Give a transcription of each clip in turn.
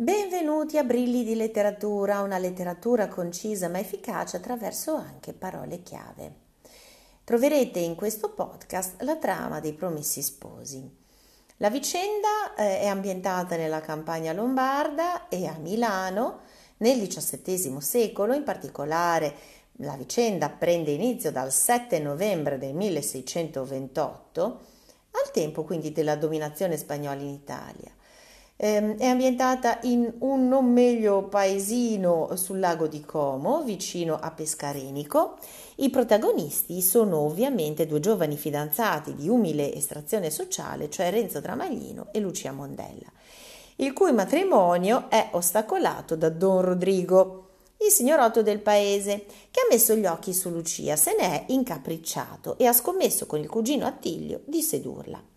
Benvenuti a Brilli di letteratura, una letteratura concisa ma efficace attraverso anche parole chiave. Troverete in questo podcast la trama dei Promessi Sposi. La vicenda eh, è ambientata nella campagna lombarda e a Milano nel XVII secolo, in particolare la vicenda prende inizio dal 7 novembre del 1628, al tempo quindi della dominazione spagnola in Italia. Eh, è ambientata in un non meglio paesino sul lago di Como, vicino a Pescarenico. I protagonisti sono ovviamente due giovani fidanzati di umile estrazione sociale, cioè Renzo Tramaglino e Lucia Mondella, il cui matrimonio è ostacolato da Don Rodrigo, il signorotto del paese, che ha messo gli occhi su Lucia, se ne è incapricciato e ha scommesso con il cugino Attilio di sedurla.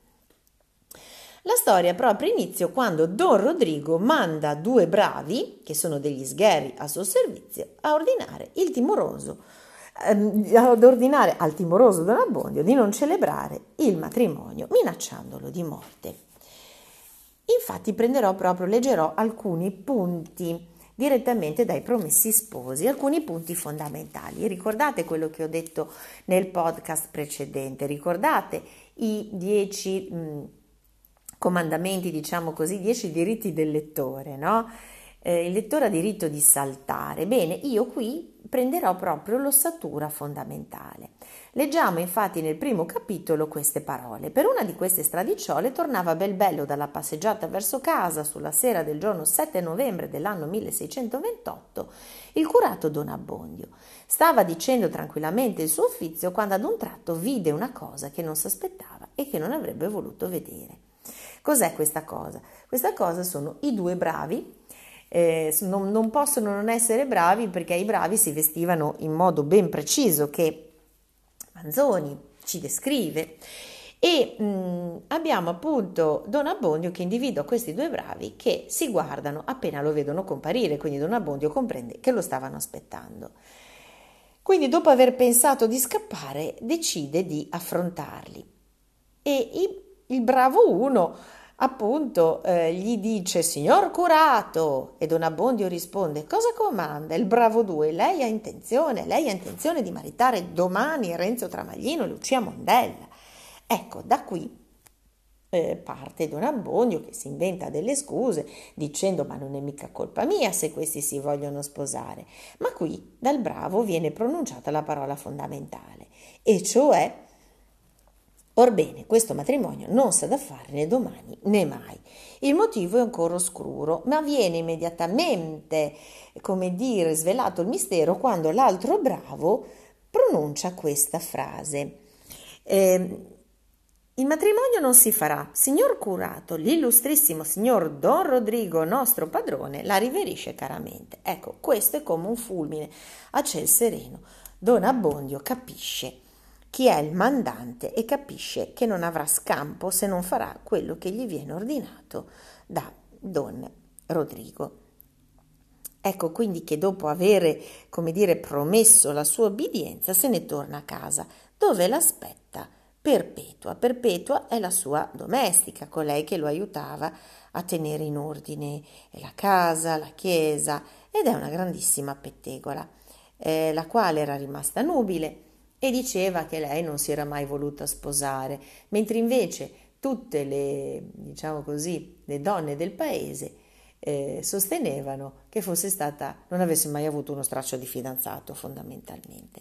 La storia proprio inizio quando Don Rodrigo manda due bravi, che sono degli sgherri a suo servizio, a ordinare il timoroso ehm, ad ordinare al timoroso Don Abbondio di non celebrare il matrimonio, minacciandolo di morte. Infatti prenderò proprio, leggerò alcuni punti direttamente dai promessi sposi, alcuni punti fondamentali. Ricordate quello che ho detto nel podcast precedente, ricordate i dieci... Mh, comandamenti, diciamo così, dieci diritti del lettore, no? Eh, il lettore ha diritto di saltare. Bene, io qui prenderò proprio l'ossatura fondamentale. Leggiamo infatti nel primo capitolo queste parole. Per una di queste stradicciole tornava bel bello dalla passeggiata verso casa sulla sera del giorno 7 novembre dell'anno 1628 il curato Don Abbondio. Stava dicendo tranquillamente il suo uffizio quando ad un tratto vide una cosa che non si aspettava e che non avrebbe voluto vedere. Cos'è questa cosa? Questa cosa sono i due bravi. Eh, non, non possono non essere bravi perché i bravi si vestivano in modo ben preciso che Manzoni ci descrive. E mh, abbiamo appunto Don Abbondio che individua questi due bravi che si guardano appena lo vedono comparire, quindi Don Abbondio comprende che lo stavano aspettando. Quindi dopo aver pensato di scappare decide di affrontarli e i il bravo uno appunto eh, gli dice signor curato e Don Abbondio risponde cosa comanda il bravo due? Lei ha intenzione lei ha intenzione di maritare domani Renzo Tramaglino e Lucia Mondella. Ecco da qui eh, parte Don Abbondio che si inventa delle scuse dicendo ma non è mica colpa mia se questi si vogliono sposare ma qui dal bravo viene pronunciata la parola fondamentale e cioè Orbene, questo matrimonio non sa da fare né domani né mai. Il motivo è ancora oscuro, ma viene immediatamente, come dire, svelato il mistero quando l'altro bravo pronuncia questa frase. Eh, il matrimonio non si farà. Signor curato, l'illustrissimo signor Don Rodrigo, nostro padrone, la riverisce caramente. Ecco, questo è come un fulmine a ciel sereno. Don Abbondio capisce chi è il mandante e capisce che non avrà scampo se non farà quello che gli viene ordinato da Don Rodrigo. Ecco quindi che dopo avere, come dire, promesso la sua obbedienza, se ne torna a casa, dove l'aspetta Perpetua. Perpetua è la sua domestica, colei che lo aiutava a tenere in ordine la casa, la chiesa, ed è una grandissima pettegola, eh, la quale era rimasta nubile e diceva che lei non si era mai voluta sposare, mentre invece tutte le, diciamo così, le donne del paese eh, sostenevano che fosse stata, non avesse mai avuto uno straccio di fidanzato fondamentalmente.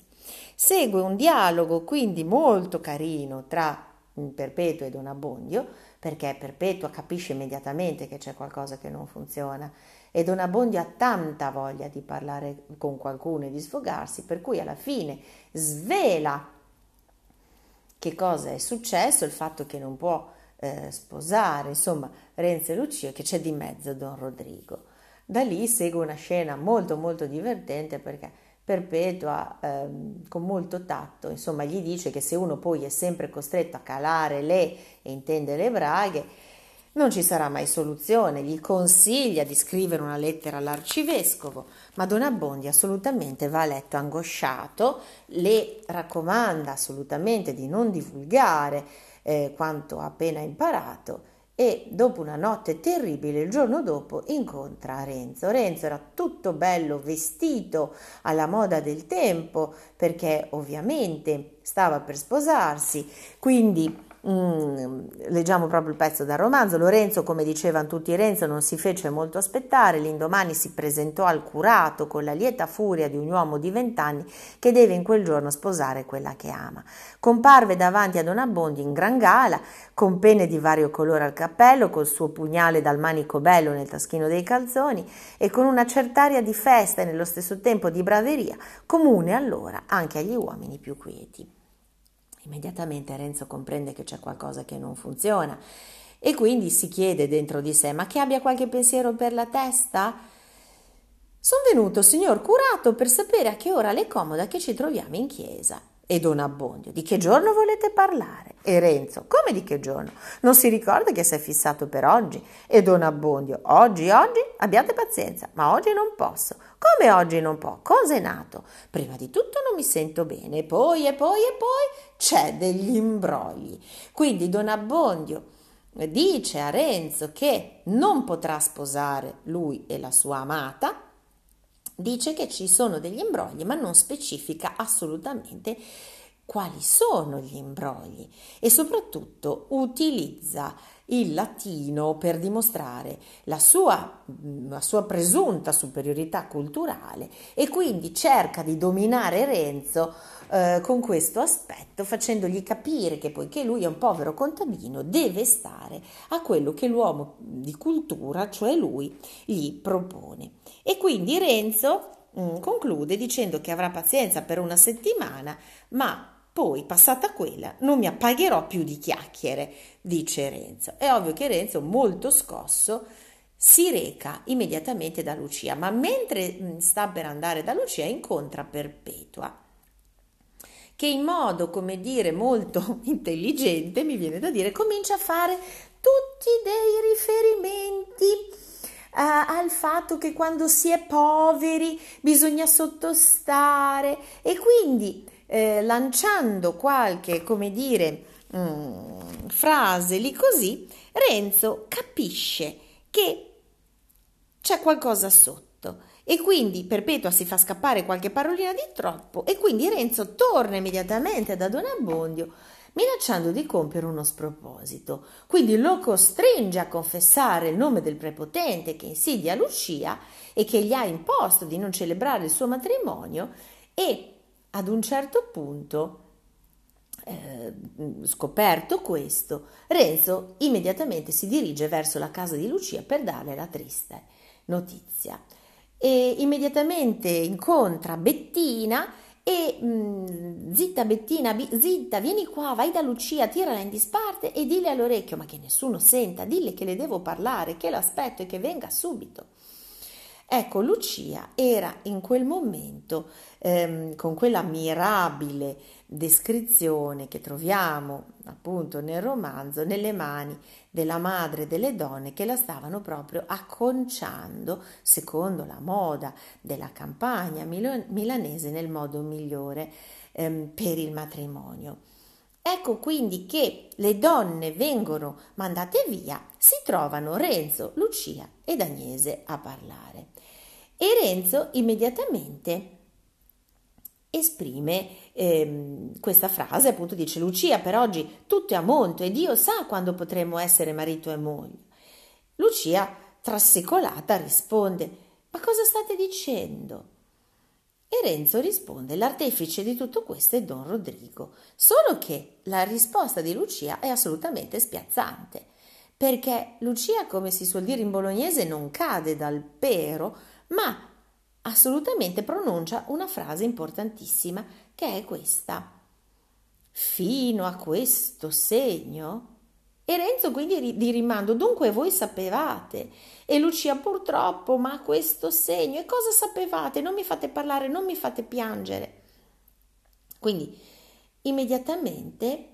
Segue un dialogo quindi molto carino tra Perpetua e Don Abbondio, perché Perpetua capisce immediatamente che c'è qualcosa che non funziona e Don Abbondio ha tanta voglia di parlare con qualcuno e di sfogarsi, per cui alla fine svela che cosa è successo, il fatto che non può eh, sposare, insomma, Renzo e Lucia, che c'è di mezzo Don Rodrigo. Da lì segue una scena molto molto divertente perché Perpetua ehm, con molto tatto, insomma, gli dice che se uno poi è sempre costretto a calare le e intende le braghe, non ci sarà mai soluzione, gli consiglia di scrivere una lettera all'arcivescovo, ma Don Abbondi assolutamente va a letto angosciato, le raccomanda assolutamente di non divulgare eh, quanto ha appena imparato e dopo una notte terribile il giorno dopo incontra Renzo. Renzo era tutto bello vestito alla moda del tempo perché ovviamente stava per sposarsi, quindi Mm, leggiamo proprio il pezzo dal romanzo. Lorenzo, come dicevano tutti Renzo, non si fece molto aspettare. L'indomani si presentò al curato con la lieta furia di un uomo di vent'anni che deve in quel giorno sposare quella che ama. Comparve davanti a Don Abbondi in gran gala, con penne di vario colore al cappello, col suo pugnale dal manico bello nel taschino dei calzoni e con una cert'aria di festa e nello stesso tempo di braveria, comune allora anche agli uomini più quieti. Immediatamente Renzo comprende che c'è qualcosa che non funziona e quindi si chiede dentro di sé: Ma che abbia qualche pensiero per la testa? Sono venuto, signor curato, per sapere a che ora le comoda che ci troviamo in chiesa. E Don Abbondio, di che giorno volete parlare? E Renzo, come di che giorno? Non si ricorda che si è fissato per oggi? E Don Abbondio, oggi, oggi? Abbiate pazienza, ma oggi non posso. Come oggi non può? Cosa è nato? Prima di tutto non mi sento bene, poi, e poi, e poi c'è degli imbrogli. Quindi Don Abbondio dice a Renzo che non potrà sposare lui e la sua amata, dice che ci sono degli imbrogli, ma non specifica assolutamente quali sono gli imbrogli e soprattutto utilizza il latino per dimostrare la sua, la sua, presunta superiorità culturale e quindi cerca di dominare Renzo eh, con questo aspetto, facendogli capire che poiché lui è un povero contadino, deve stare a quello che l'uomo di cultura, cioè lui, gli propone. E quindi Renzo mm, conclude dicendo che avrà pazienza per una settimana, ma poi, passata quella, non mi appagherò più di chiacchiere, dice Renzo. È ovvio che Renzo, molto scosso, si reca immediatamente da Lucia, ma mentre mm, sta per andare da Lucia incontra Perpetua, che in modo, come dire, molto intelligente, mi viene da dire, comincia a fare tutti dei riferimenti Uh, al fatto che quando si è poveri bisogna sottostare e quindi eh, lanciando qualche, come dire, mh, mm, frase lì così, Renzo capisce che c'è qualcosa sotto e quindi Perpetua si fa scappare qualche parolina di troppo e quindi Renzo torna immediatamente da Don Abbondio minacciando di compiere uno sproposito. Quindi lo costringe a confessare il nome del prepotente che insidia Lucia e che gli ha imposto di non celebrare il suo matrimonio e ad un certo punto, eh, scoperto questo, Renzo immediatamente si dirige verso la casa di Lucia per darle la triste notizia. E immediatamente incontra Bettina e mh, zitta Bettina, bi, zitta, vieni qua, vai da Lucia, tirala in disparte e dille all'orecchio, ma che nessuno senta, dille che le devo parlare, che l'aspetto e che venga subito. Ecco, Lucia era in quel momento, ehm, con quella mirabile descrizione che troviamo appunto nel romanzo, nelle mani della madre delle donne che la stavano proprio acconciando, secondo la moda della campagna milanese, nel modo migliore ehm, per il matrimonio. Ecco quindi che le donne vengono mandate via, si trovano Renzo, Lucia ed Agnese a parlare. E Renzo immediatamente esprime ehm, questa frase, appunto dice Lucia, per oggi tutto è a monto e Dio sa quando potremo essere marito e moglie. Lucia, trasecolata, risponde, ma cosa state dicendo? E Renzo risponde, l'artefice di tutto questo è Don Rodrigo, solo che la risposta di Lucia è assolutamente spiazzante, perché Lucia, come si suol dire in bolognese, non cade dal pero, ma assolutamente pronuncia una frase importantissima che è questa. Fino a questo segno? E Renzo quindi di rimando, dunque voi sapevate. E Lucia purtroppo, ma questo segno, e cosa sapevate? Non mi fate parlare, non mi fate piangere. Quindi immediatamente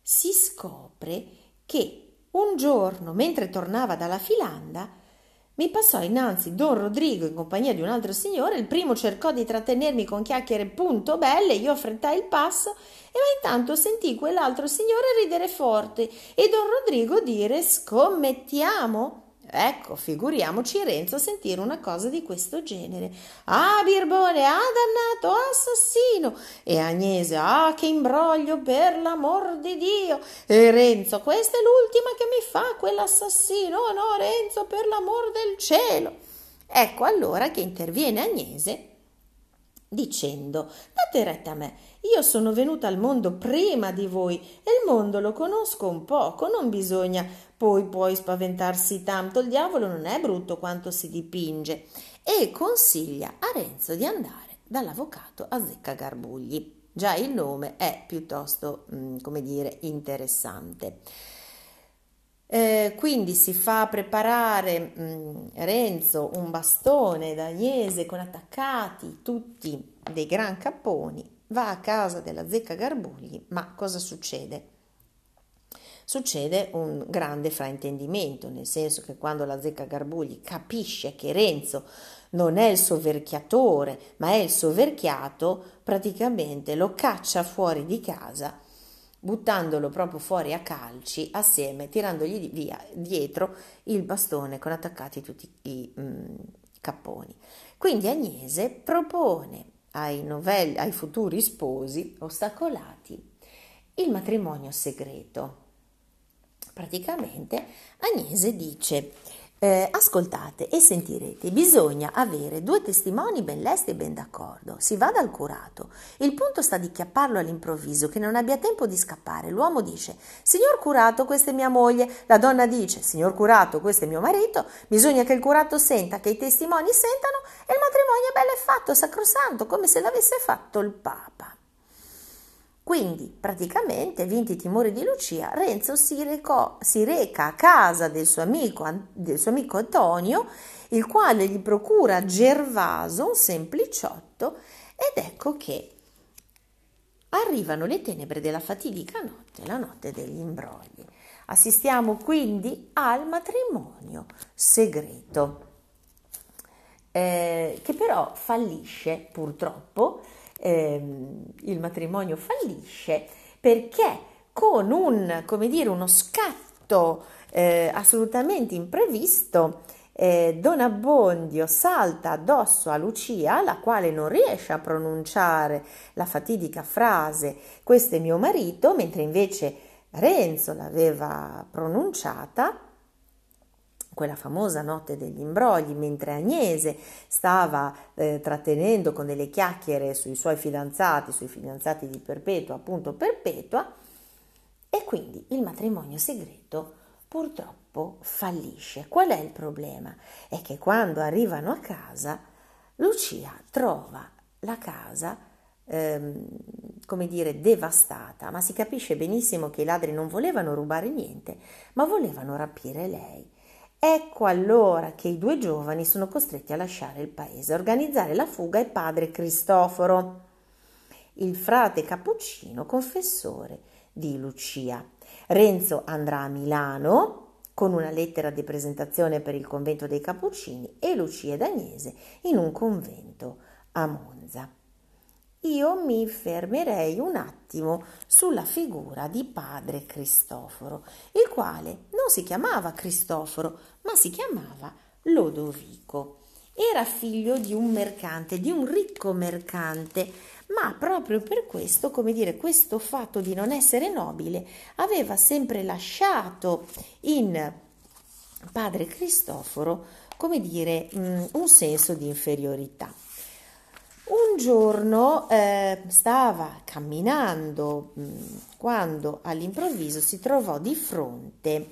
si scopre che un giorno, mentre tornava dalla filanda, Mi passò innanzi Don Rodrigo in compagnia di un altro signore, il primo cercò di trattenermi con chiacchiere punto belle, io affrettai il passo e intanto sentì quell'altro signore ridere forte e Don Rodrigo dire scommettiamo. Ecco, figuriamoci Renzo a sentire una cosa di questo genere. Ah, Birbone, ah, dannato, assassino! E Agnese, ah, che imbroglio, per l'amor di Dio! E Renzo, questa è l'ultima che mi fa quell'assassino! Oh no, Renzo, per l'amor del cielo! Ecco allora che interviene Agnese dicendo date retta a me io sono venuta al mondo prima di voi e il mondo lo conosco un poco non bisogna poi poi spaventarsi tanto. Il diavolo non è brutto quanto si dipinge. E consiglia a Renzo di andare dall'avvocato a Garbugli. Già il nome è piuttosto mm, come dire interessante. Eh, quindi si fa preparare mh, mm, Renzo un bastone d'Agnese con attaccati tutti dei gran capponi, va a casa della zecca Garbugli, ma cosa succede? Succede un grande fraintendimento, nel senso che quando la zecca Garbugli capisce che Renzo non è il soverchiatore, ma è il soverchiato, praticamente lo caccia fuori di casa buttandolo proprio fuori a calci assieme, tirandogli via dietro il bastone con attaccati tutti i mm, capponi. Quindi Agnese propone ai, novelli, ai futuri sposi ostacolati il matrimonio segreto. Praticamente Agnese dice eh, ascoltate e sentirete, bisogna avere due testimoni ben lesti e ben d'accordo. Si va dal curato. Il punto sta di chiapparlo all'improvviso, che non abbia tempo di scappare. L'uomo dice: Signor curato, questa è mia moglie. La donna dice: Signor curato, questo è mio marito. Bisogna che il curato senta, che i testimoni sentano, e il matrimonio è bello e fatto, sacrosanto, come se l'avesse fatto il Papa. Quindi, praticamente, vinti i timori di Lucia, Renzo si, recò, si reca a casa del suo, amico, del suo amico Antonio, il quale gli procura Gervaso, un sempliciotto, ed ecco che arrivano le tenebre della fatidica notte, la notte degli imbrogli. Assistiamo quindi al matrimonio segreto, eh, che però fallisce purtroppo ehm, il matrimonio fallisce perché con un, come dire, uno scatto eh, assolutamente imprevisto, eh, Don Abbondio salta addosso a Lucia, la quale non riesce a pronunciare la fatidica frase questo è mio marito, mentre invece Renzo l'aveva pronunciata quella famosa notte degli imbrogli, mentre Agnese stava eh, trattenendo con delle chiacchiere sui suoi fidanzati, sui fidanzati di Perpetua, appunto Perpetua, e quindi il matrimonio segreto purtroppo fallisce. Qual è il problema? È che quando arrivano a casa, Lucia trova la casa ehm, come dire, devastata, ma si capisce benissimo che i ladri non volevano rubare niente, ma volevano rapire lei. Ecco allora che i due giovani sono costretti a lasciare il paese. organizzare la fuga è padre Cristoforo, il frate cappuccino confessore di Lucia. Renzo andrà a Milano con una lettera di presentazione per il convento dei Cappuccini e Lucia ed Agnese in un convento a Monza io mi fermerei un attimo sulla figura di padre Cristoforo, il quale non si chiamava Cristoforo, ma si chiamava Lodovico. Era figlio di un mercante, di un ricco mercante, ma proprio per questo, come dire, questo fatto di non essere nobile aveva sempre lasciato in padre Cristoforo, come dire, mm, un senso di inferiorità. Un giorno eh, stava camminando mm, quando all'improvviso si trovò di fronte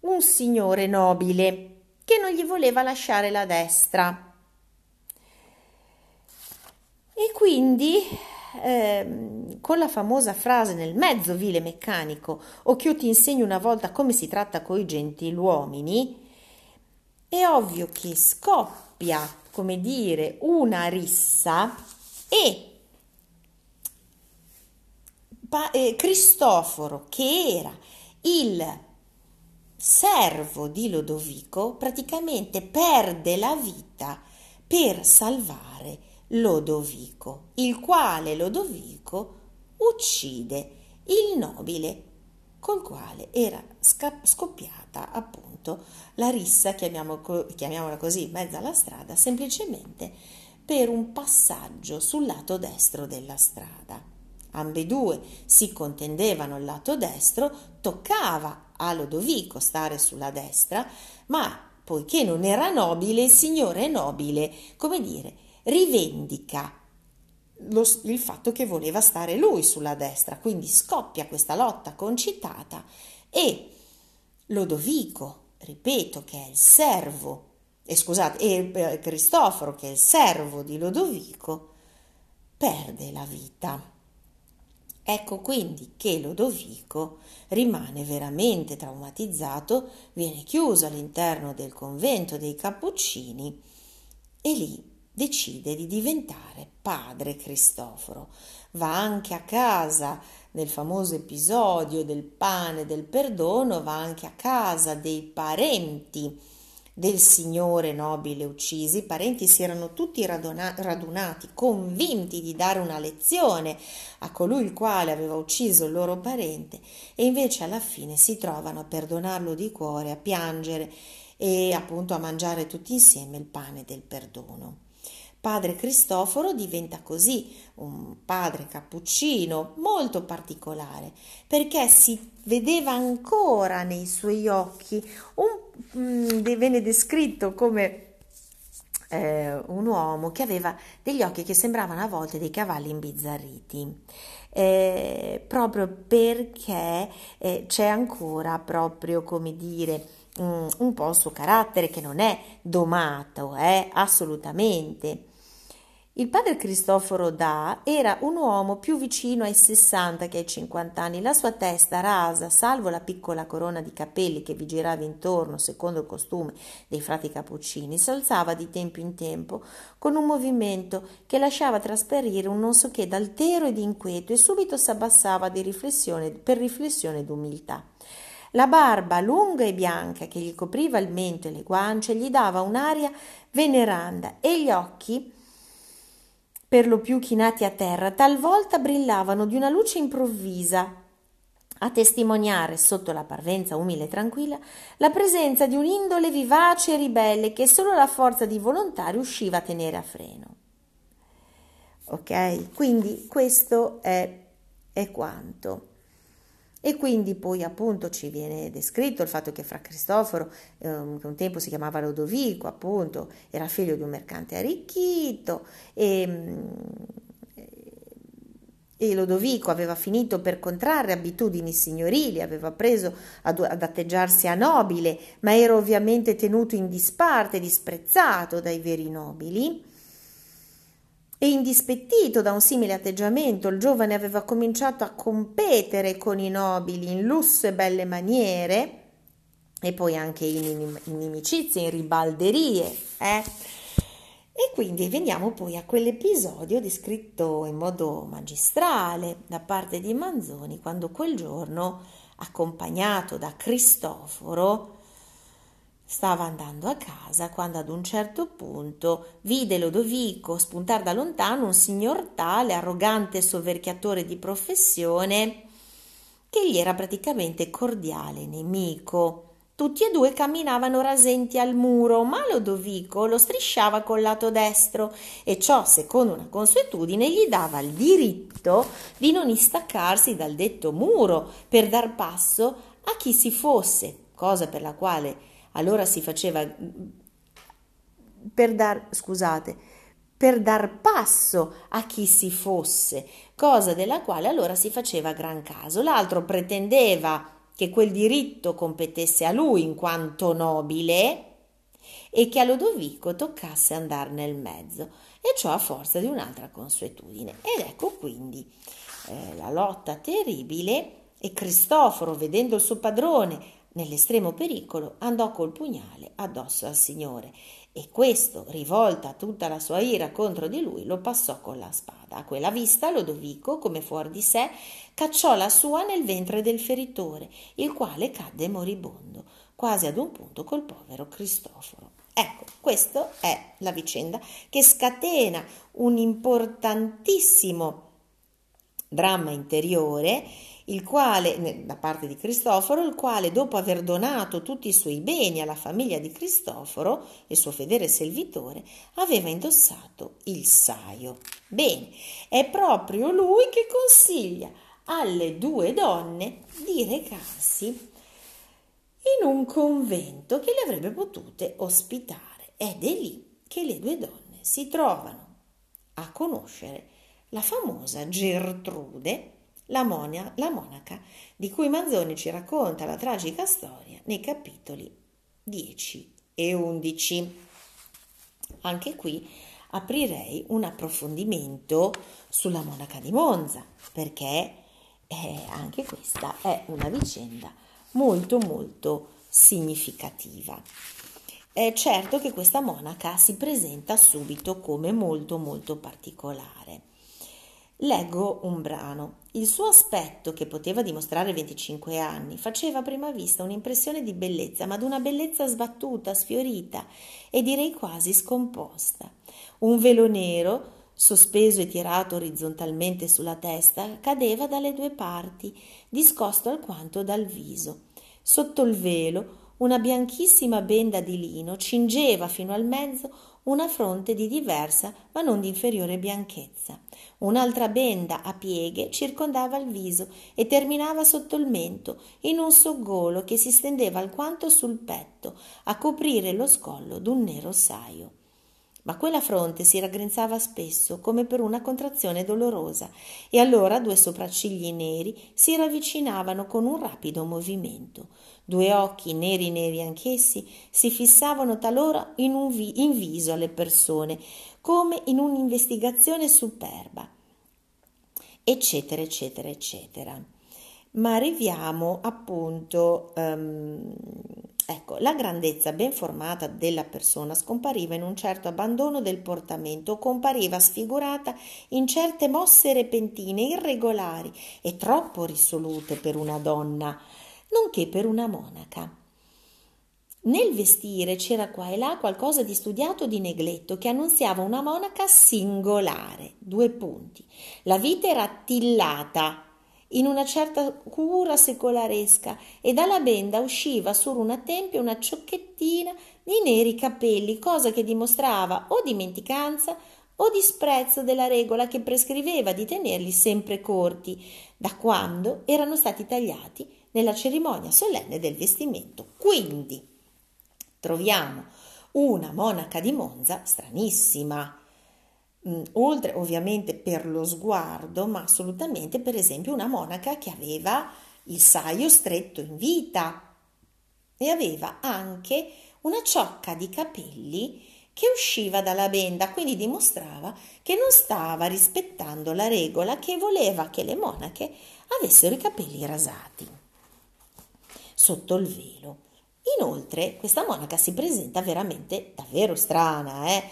un signore nobile che non gli voleva lasciare la destra. E quindi, eh, con la famosa frase nel mezzo vile meccanico, o che io ti insegno una volta come si tratta coi gentiluomini, è ovvio che scoppia come dire, una rissa e Cristoforo, che era il servo di Lodovico, praticamente perde la vita per salvare Lodovico, il quale Lodovico uccide il nobile col quale era scoppiata appunto la rissa, chiamiamola così, in mezzo alla strada, semplicemente per un passaggio sul lato destro della strada. Ambedue si contendevano il lato destro, toccava a Lodovico stare sulla destra, ma poiché non era nobile, il signore nobile, come dire, rivendica lo, il fatto che voleva stare lui sulla destra, quindi scoppia questa lotta concitata e Lodovico, ripeto, che è il servo, e scusate, eh, Cristoforo, che è il servo di Lodovico, perde la vita. Ecco quindi che Lodovico rimane veramente traumatizzato, viene chiuso all'interno del convento dei Cappuccini e lì decide di diventare padre Cristoforo. Va anche a casa nel famoso episodio del pane del perdono, va anche a casa dei parenti del signore nobile uccisi, i parenti si erano tutti raduna- radunati, convinti di dare una lezione a colui il quale aveva ucciso il loro parente, e invece alla fine si trovano a perdonarlo di cuore, a piangere e appunto a mangiare tutti insieme il pane del perdono. Padre Cristoforo diventa così un padre cappuccino molto particolare perché si vedeva ancora nei suoi occhi un, mh, mm, venne descritto come eh, un uomo che aveva degli occhi che sembravano a volte dei cavalli imbizzarriti. Eh, proprio perché eh, c'è ancora proprio come dire un, un po' il suo carattere che non è domato, eh, assolutamente. Il padre Cristoforo Da era un uomo più vicino ai 60 che ai 50 anni. La sua testa rasa, salvo la piccola corona di capelli che vi girava intorno secondo il costume dei frati cappuccini, si alzava di tempo in tempo con un movimento che lasciava trasparire un non so che d'altero e di inquieto e subito si abbassava di riflessione, per riflessione d'umiltà. La barba lunga e bianca che gli copriva il mento e le guance gli dava un'aria veneranda e gli occhi per lo più chinati a terra, talvolta brillavano di una luce improvvisa, a testimoniare, sotto la parvenza umile e tranquilla, la presenza di un'indole vivace e ribelle che solo la forza di volontà riusciva a tenere a freno. Ok? Quindi questo è, è quanto. E quindi poi appunto ci viene descritto il fatto che fra Cristoforo, ehm, che un tempo si chiamava Lodovico, appunto, era figlio di un mercante arricchito e, mm, e Lodovico aveva finito per contrarre abitudini signorili, aveva preso ad, ad atteggiarsi a nobile, ma era ovviamente tenuto in disparte, disprezzato dai veri nobili e indispettito da un simile atteggiamento, il giovane aveva cominciato a competere con i nobili in lusso e belle maniere, e poi anche in inimicizie, in ribalderie. Eh? E quindi veniamo poi a quell'episodio descritto in modo magistrale da parte di Manzoni, quando quel giorno, accompagnato da Cristoforo, Stava andando a casa quando ad un certo punto vide Lodovico spuntare da lontano un signor tale, arrogante soverchiatore di professione, che gli era praticamente cordiale nemico. Tutti e due camminavano rasenti al muro, ma Lodovico lo strisciava col lato destro e ciò, secondo una consuetudine, gli dava il diritto di non istaccarsi dal detto muro per dar passo a chi si fosse, cosa per la quale allora si faceva per dar, scusate, per dar passo a chi si fosse, cosa della quale allora si faceva gran caso. L'altro pretendeva che quel diritto competesse a lui in quanto nobile e che a Lodovico toccasse andare nel mezzo, e ciò a forza di un'altra consuetudine. Ed ecco quindi eh, la lotta terribile e Cristoforo, vedendo il suo padrone Nell'estremo pericolo andò col pugnale addosso al Signore e questo, rivolta tutta la sua ira contro di lui, lo passò con la spada. A quella vista Lodovico, come fuori di sé, cacciò la sua nel ventre del feritore, il quale cadde moribondo. quasi ad un punto col povero Cristoforo. Ecco, questa è la vicenda che scatena un importantissimo dramma interiore, il quale, da parte di Cristoforo, il quale dopo aver donato tutti i suoi beni alla famiglia di Cristoforo, il suo fedele servitore, aveva indossato il saio. Bene, è proprio lui che consiglia alle due donne di recarsi in un convento che le avrebbe potute ospitare ed è lì che le due donne si trovano a conoscere la famosa Gertrude, la, monia, la monaca di cui Manzoni ci racconta la tragica storia nei capitoli 10 e 11. Anche qui aprirei un approfondimento sulla monaca di Monza, perché eh, anche questa è una vicenda molto molto significativa. È certo che questa monaca si presenta subito come molto molto particolare. Leggo un brano. Il suo aspetto, che poteva dimostrare 25 anni, faceva a prima vista un'impressione di bellezza, ma di una bellezza sbattuta, sfiorita e direi quasi scomposta. Un velo nero sospeso e tirato orizzontalmente sulla testa, cadeva dalle due parti, discosto alquanto dal viso. Sotto il velo una bianchissima benda di lino cingeva fino al mezzo una fronte di diversa ma non di inferiore bianchezza. Un'altra benda a pieghe circondava il viso e terminava sotto il mento, in un soggolo che si stendeva alquanto sul petto, a coprire lo scollo d'un nero saio ma quella fronte si raggrinzava spesso come per una contrazione dolorosa e allora due sopraccigli neri si ravvicinavano con un rapido movimento. Due occhi neri neri anch'essi si fissavano talora in, vi- in viso alle persone, come in un'investigazione superba, eccetera, eccetera, eccetera. Ma arriviamo appunto um, Ecco, la grandezza ben formata della persona scompariva in un certo abbandono del portamento, compariva sfigurata in certe mosse repentine, irregolari e troppo risolute per una donna, nonché per una monaca. Nel vestire c'era qua e là qualcosa di studiato di negletto che annunziava una monaca singolare. Due punti. La vita era attillata in una certa cura secolaresca e dalla benda usciva su una tempia una ciocchettina di neri capelli, cosa che dimostrava o dimenticanza o disprezzo della regola che prescriveva di tenerli sempre corti, da quando erano stati tagliati nella cerimonia solenne del vestimento. Quindi troviamo una monaca di Monza stranissima, Mm, oltre ovviamente per lo sguardo, ma assolutamente per esempio una monaca che aveva il saio stretto in vita e aveva anche una ciocca di capelli che usciva dalla benda, quindi dimostrava che non stava rispettando la regola che voleva che le monache avessero i capelli rasati sotto il velo. Inoltre, questa monaca si presenta veramente davvero strana, eh?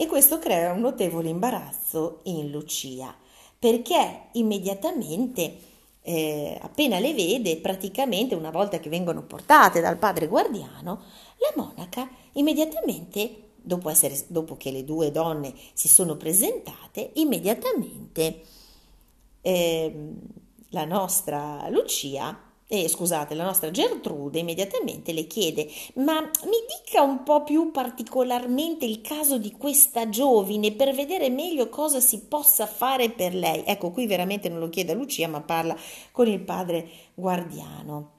e questo crea un notevole imbarazzo in Lucia perché immediatamente eh, appena le vede praticamente una volta che vengono portate dal padre guardiano la monaca immediatamente dopo, essere, dopo che le due donne si sono presentate immediatamente eh, la nostra Lucia eh, scusate, la nostra Gertrude immediatamente le chiede: Ma mi dica un po' più particolarmente il caso di questa giovine per vedere meglio cosa si possa fare per lei. Ecco, qui veramente non lo chiede a Lucia, ma parla con il padre guardiano.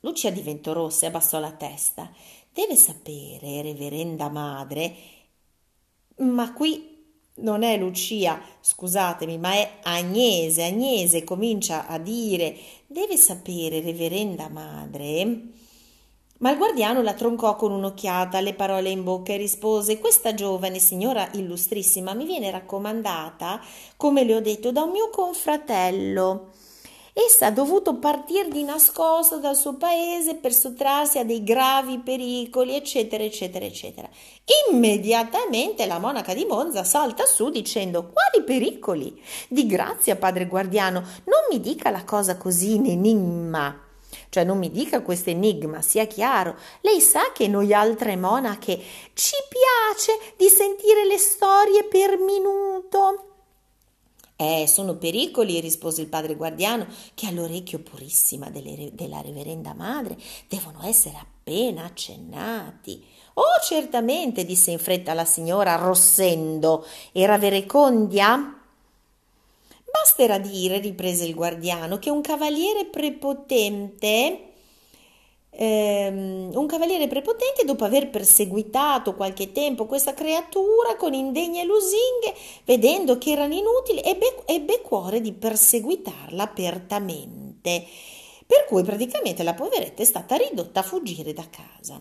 Lucia diventò rossa e abbassò la testa. Deve sapere, reverenda madre, ma qui non è Lucia, scusatemi, ma è Agnese. Agnese comincia a dire: Deve sapere, reverenda madre. Ma il guardiano la troncò con un'occhiata, le parole in bocca e rispose: Questa giovane signora illustrissima mi viene raccomandata, come le ho detto, da un mio confratello Essa ha dovuto partire di nascosto dal suo paese per sottrarsi a dei gravi pericoli, eccetera, eccetera, eccetera. Immediatamente la monaca di Monza salta su dicendo: Quali pericoli? Di grazia, padre guardiano, non mi dica la cosa così in enigma. Cioè non mi dica questo enigma, sia chiaro. Lei sa che noi altre monache ci piace di sentire le storie per minuto. Eh, sono pericoli, rispose il padre guardiano, che all'orecchio purissima delle, della reverenda madre devono essere appena accennati. Oh, certamente, disse in fretta la signora, arrossendo. Era verecondia? Basterà dire, riprese il guardiano, che un cavaliere prepotente ehm, un cavaliere prepotente, dopo aver perseguitato qualche tempo questa creatura con indegne lusinghe, vedendo che erano inutili, ebbe, ebbe cuore di perseguitarla apertamente. Per cui praticamente la poveretta è stata ridotta a fuggire da casa.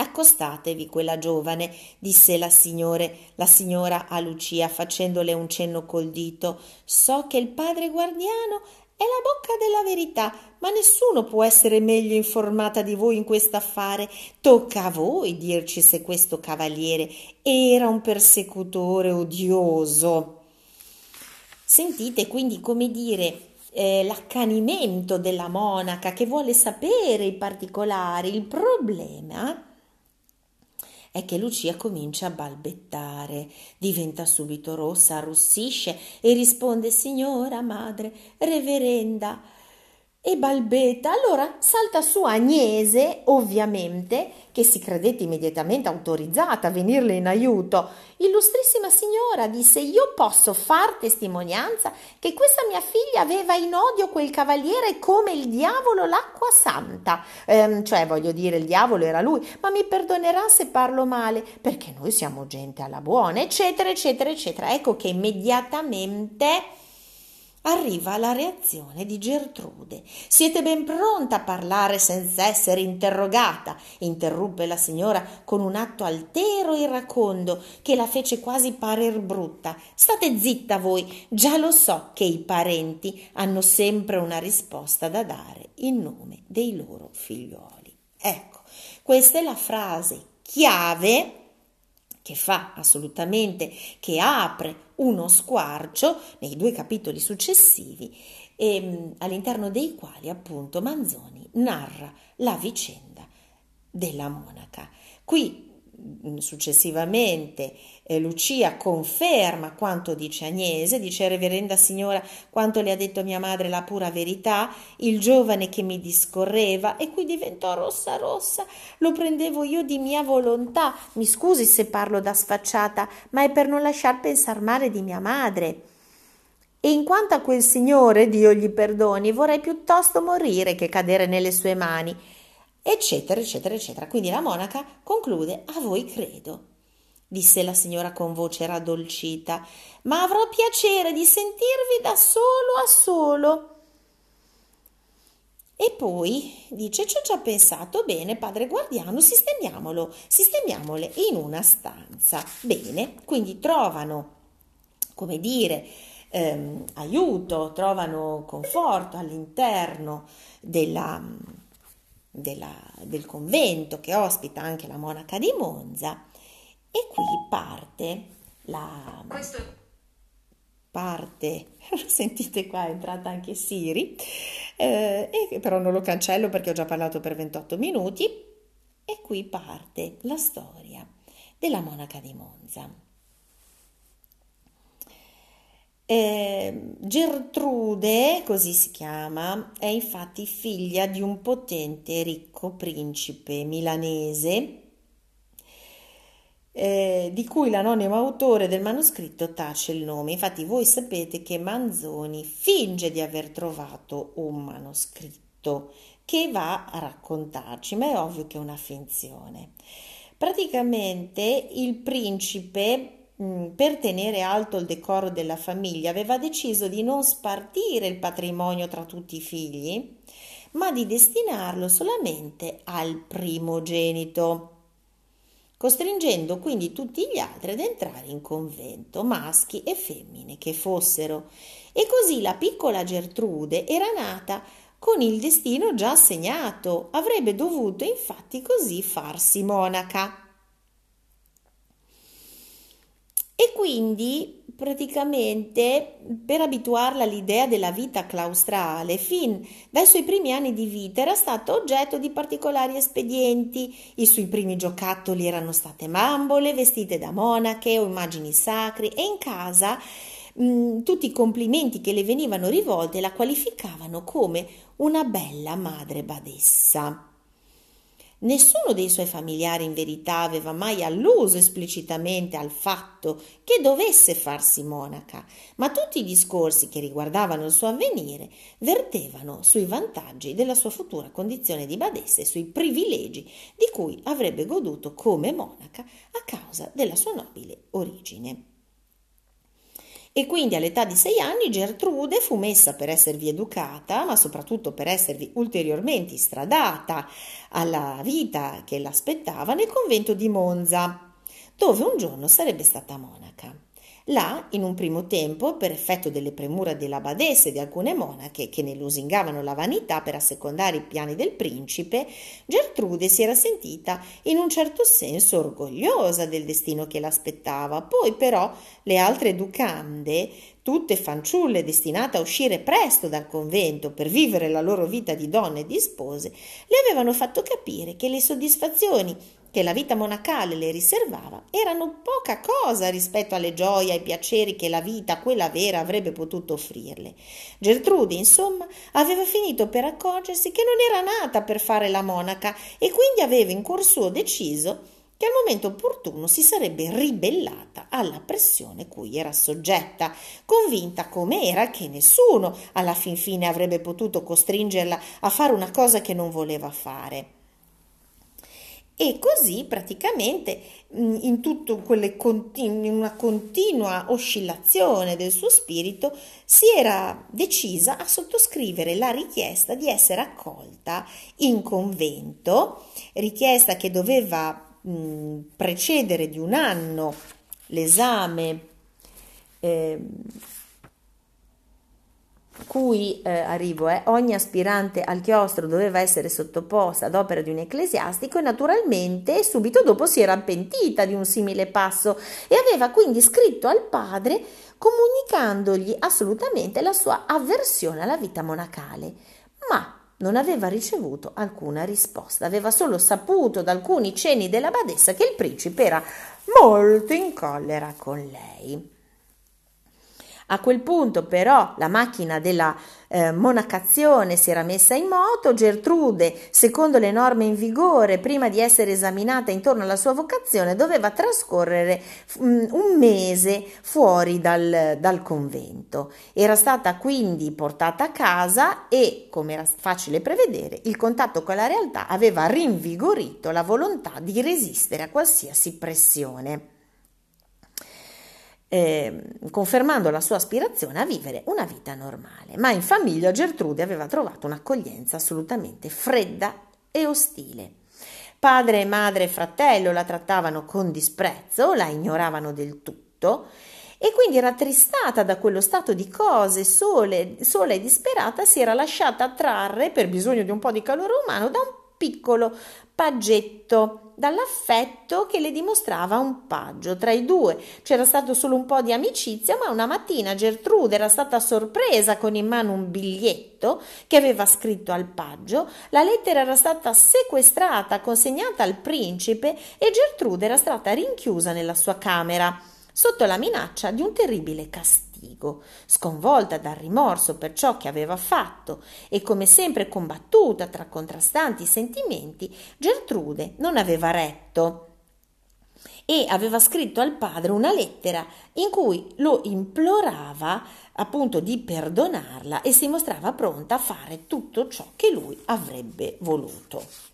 Accostatevi quella giovane, disse la, signore, la signora a Lucia facendole un cenno col dito. So che il padre guardiano è la bocca della verità, ma nessuno può essere meglio informata di voi in quest'affare. Tocca a voi dirci se questo cavaliere era un persecutore odioso. Sentite quindi come dire eh, l'accanimento della monaca che vuole sapere i particolari. Il problema è che Lucia comincia a balbettare, diventa subito rossa, arrossisce e risponde Signora, madre, reverenda, e balbetta. Allora salta su Agnese, ovviamente, che si credette immediatamente autorizzata a venirle in aiuto. Illustrissima signora, disse, io posso far testimonianza che questa mia figlia aveva in odio quel cavaliere come il diavolo l'acqua santa. Ehm, cioè, voglio dire, il diavolo era lui, ma mi perdonerà se parlo male, perché noi siamo gente alla buona, eccetera, eccetera, eccetera. Ecco che immediatamente arriva la reazione di Gertrude. Siete ben pronta a parlare senza essere interrogata, interruppe la signora con un atto altero e iracondo che la fece quasi parer brutta. State zitta voi, già lo so che i parenti hanno sempre una risposta da dare in nome dei loro figlioli. Ecco, questa è la frase chiave che fa assolutamente, che apre uno squarcio nei due capitoli successivi ehm, all'interno dei quali appunto Manzoni narra la vicenda della monaca. Qui mm, successivamente eh, Lucia conferma quanto dice Agnese, dice Reverenda Signora quanto le ha detto mia madre la pura verità, il giovane che mi discorreva e qui diventò rossa rossa, lo prendevo io di mia volontà, mi scusi se parlo da sfacciata, ma è per non lasciar pensar male di mia madre. E in quanto a quel signore, Dio gli perdoni, vorrei piuttosto morire che cadere nelle sue mani, eccetera, eccetera, eccetera. Quindi la monaca conclude, a voi credo disse la signora con voce raddolcita, ma avrò piacere di sentirvi da solo a solo. E poi dice: Ci ho già pensato, bene, padre guardiano, sistemiamolo, sistemiamole in una stanza. Bene, quindi trovano, come dire, ehm, aiuto, trovano conforto all'interno della, della, del convento che ospita anche la monaca di Monza e qui parte la Questo... parte sentite qua è entrata anche Siri eh, e, però non lo cancello perché ho già parlato per 28 minuti. E qui parte la storia della monaca di Monza. Eh, Gertrude, così si chiama, è infatti figlia di un potente e ricco principe milanese eh, di cui l'anonimo autore del manoscritto tace il nome. Infatti voi sapete che Manzoni finge di aver trovato un manoscritto che va a raccontarci, ma è ovvio che è una finzione. Praticamente il principe mm, per tenere alto il decoro della famiglia, aveva deciso di non spartire il patrimonio tra tutti i figli, ma di destinarlo solamente al primogenito costringendo quindi tutti gli altri ad entrare in convento, maschi e femmine che fossero. E così la piccola Gertrude era nata con il destino già segnato, avrebbe dovuto infatti così farsi monaca. E quindi praticamente per abituarla all'idea della vita claustrale, fin dai suoi primi anni di vita era stata oggetto di particolari espedienti. I suoi primi giocattoli erano state mambole vestite da monache o immagini sacri e in casa mh, tutti i complimenti che le venivano rivolti la qualificavano come una bella madre badessa. Nessuno dei suoi familiari in verità aveva mai alluso esplicitamente al fatto che dovesse farsi monaca, ma tutti i discorsi che riguardavano il suo avvenire vertevano sui vantaggi della sua futura condizione di badessa e sui privilegi di cui avrebbe goduto come monaca a causa della sua nobile origine e quindi all'età di sei anni Gertrude fu messa per esservi educata, ma soprattutto per esservi ulteriormente stradata alla vita che l'aspettava nel convento di Monza, dove un giorno sarebbe stata monaca. Là, in un primo tempo, per effetto delle premure della badessa e di alcune monache che ne lusingavano la vanità per assecondare i piani del principe, Gertrude si era sentita in un certo senso orgogliosa del destino che l'aspettava. Poi però le altre educande, tutte fanciulle destinate a uscire presto dal convento per vivere la loro vita di donne e di spose, le avevano fatto capire che le soddisfazioni che la vita monacale le riservava erano poca cosa rispetto alle gioie e ai piaceri che la vita, quella vera, avrebbe potuto offrirle. Gertrude, insomma, aveva finito per accorgersi che non era nata per fare la monaca e quindi aveva in cuor suo deciso che al momento opportuno si sarebbe ribellata alla pressione cui era soggetta, convinta come era che nessuno alla fin fine avrebbe potuto costringerla a fare una cosa che non voleva fare. E così praticamente in, continu- in una continua oscillazione del suo spirito si era decisa a sottoscrivere la richiesta di essere accolta in convento, richiesta che doveva mh, precedere di un anno l'esame eh, cui eh, arrivo, eh, ogni aspirante al chiostro doveva essere sottoposta ad opera di un ecclesiastico e naturalmente subito dopo si era pentita di un simile passo e aveva quindi scritto al padre comunicandogli assolutamente la sua avversione alla vita monacale. Ma non aveva ricevuto alcuna risposta, aveva solo saputo da alcuni cenni della badessa che il principe era molto in collera con lei. A quel punto però la macchina della eh, monacazione si era messa in moto, Gertrude, secondo le norme in vigore, prima di essere esaminata intorno alla sua vocazione, doveva trascorrere um, un mese fuori dal, dal convento. Era stata quindi portata a casa e, come era facile prevedere, il contatto con la realtà aveva rinvigorito la volontà di resistere a qualsiasi pressione eh, confermando la sua aspirazione a vivere una vita normale. Ma in famiglia Gertrude aveva trovato un'accoglienza assolutamente fredda e ostile. Padre, madre e fratello la trattavano con disprezzo, la ignoravano del tutto e quindi rattristata da quello stato di cose, sole, sola e disperata, si era lasciata attrarre per bisogno di un po' di calore umano da un piccolo paggetto dall'affetto che le dimostrava un paggio. Tra i due c'era stato solo un po' di amicizia, ma una mattina Gertrude era stata sorpresa con in mano un biglietto che aveva scritto al paggio. La lettera era stata sequestrata, consegnata al principe e Gertrude era stata rinchiusa nella sua camera sotto la minaccia di un terribile castigo castigo, sconvolta dal rimorso per ciò che aveva fatto e come sempre combattuta tra contrastanti sentimenti, Gertrude non aveva retto e aveva scritto al padre una lettera in cui lo implorava appunto di perdonarla e si mostrava pronta a fare tutto ciò che lui avrebbe voluto.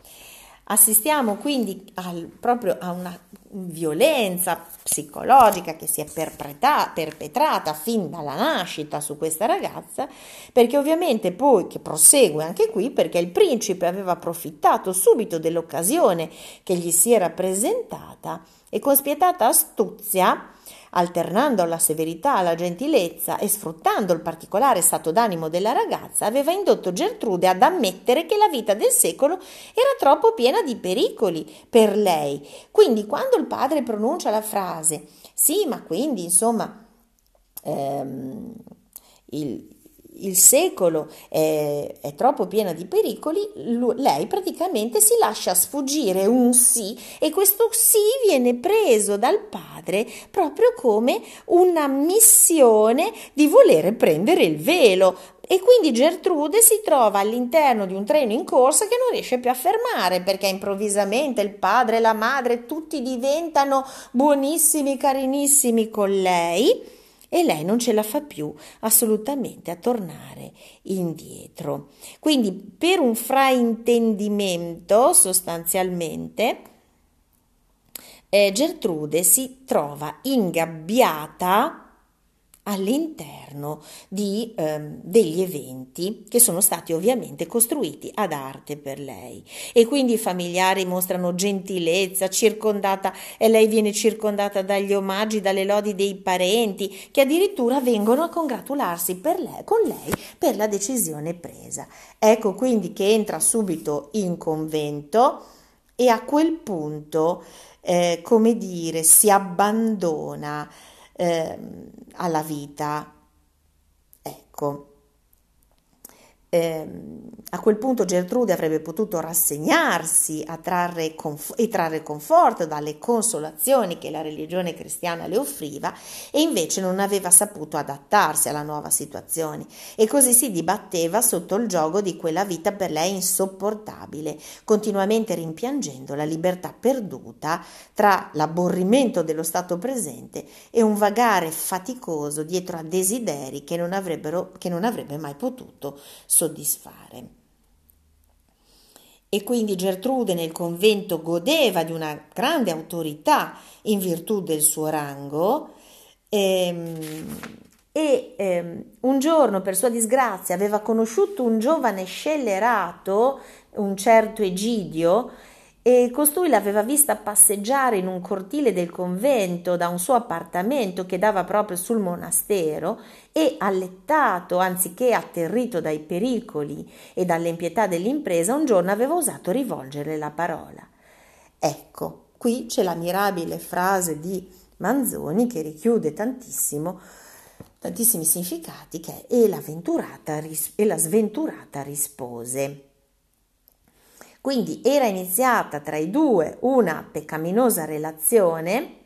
Assistiamo quindi al, proprio a una violenza psicologica che si è perpetrata fin dalla nascita su questa ragazza, perché ovviamente poi che prosegue anche qui, perché il principe aveva approfittato subito dell'occasione che gli si era presentata e con spietata astuzia alternando la severità alla gentilezza e sfruttando il particolare stato d'animo della ragazza, aveva indotto Gertrude ad ammettere che la vita del secolo era troppo piena di pericoli per lei. Quindi quando il padre pronuncia la frase sì, ma quindi insomma ehm, il, il secolo è, è, troppo pieno di pericoli, lei praticamente si lascia sfuggire un sì e questo sì viene preso dal padre proprio come una missione di volere prendere il velo. E quindi Gertrude si trova all'interno di un treno in corsa che non riesce più a fermare perché improvvisamente il padre e la madre tutti diventano buonissimi, carinissimi con lei e lei non ce la fa più assolutamente a tornare indietro. Quindi per un fraintendimento sostanzialmente eh, Gertrude si trova ingabbiata all'interno di, ehm, degli eventi che sono stati ovviamente costruiti ad arte per lei. E quindi i familiari mostrano gentilezza circondata e lei viene circondata dagli omaggi dalle lodi dei parenti che addirittura vengono a congratularsi lei, con lei per la decisione presa. Ecco quindi che entra subito in convento e a quel punto eh, come dire si abbandona eh, alla vita. Ecco. Eh, a quel punto Gertrude avrebbe potuto rassegnarsi trarre conf- e trarre conforto dalle consolazioni che la religione cristiana le offriva e invece non aveva saputo adattarsi alla nuova situazione. E così si dibatteva sotto il gioco di quella vita per lei insopportabile, continuamente rimpiangendo la libertà perduta tra l'aborrimento dello stato presente e un vagare faticoso dietro a desideri che non, che non avrebbe mai potuto soddisfare soddisfare. E quindi Gertrude nel convento godeva di una grande autorità in virtù del suo rango ehm, e ehm, un giorno per sua disgrazia aveva conosciuto un giovane scellerato, un certo Egidio, e costui l'aveva vista passeggiare in un cortile del convento da un suo appartamento che dava proprio sul monastero e allettato, anziché atterrito dai pericoli e dall'impietà dell'impresa, un giorno aveva osato rivolgerle la parola. Ecco, qui c'è la mirabile frase di Manzoni che richiude tantissimo tantissimi significati che è e la, e la sventurata rispose. Quindi era iniziata tra i due una peccaminosa relazione.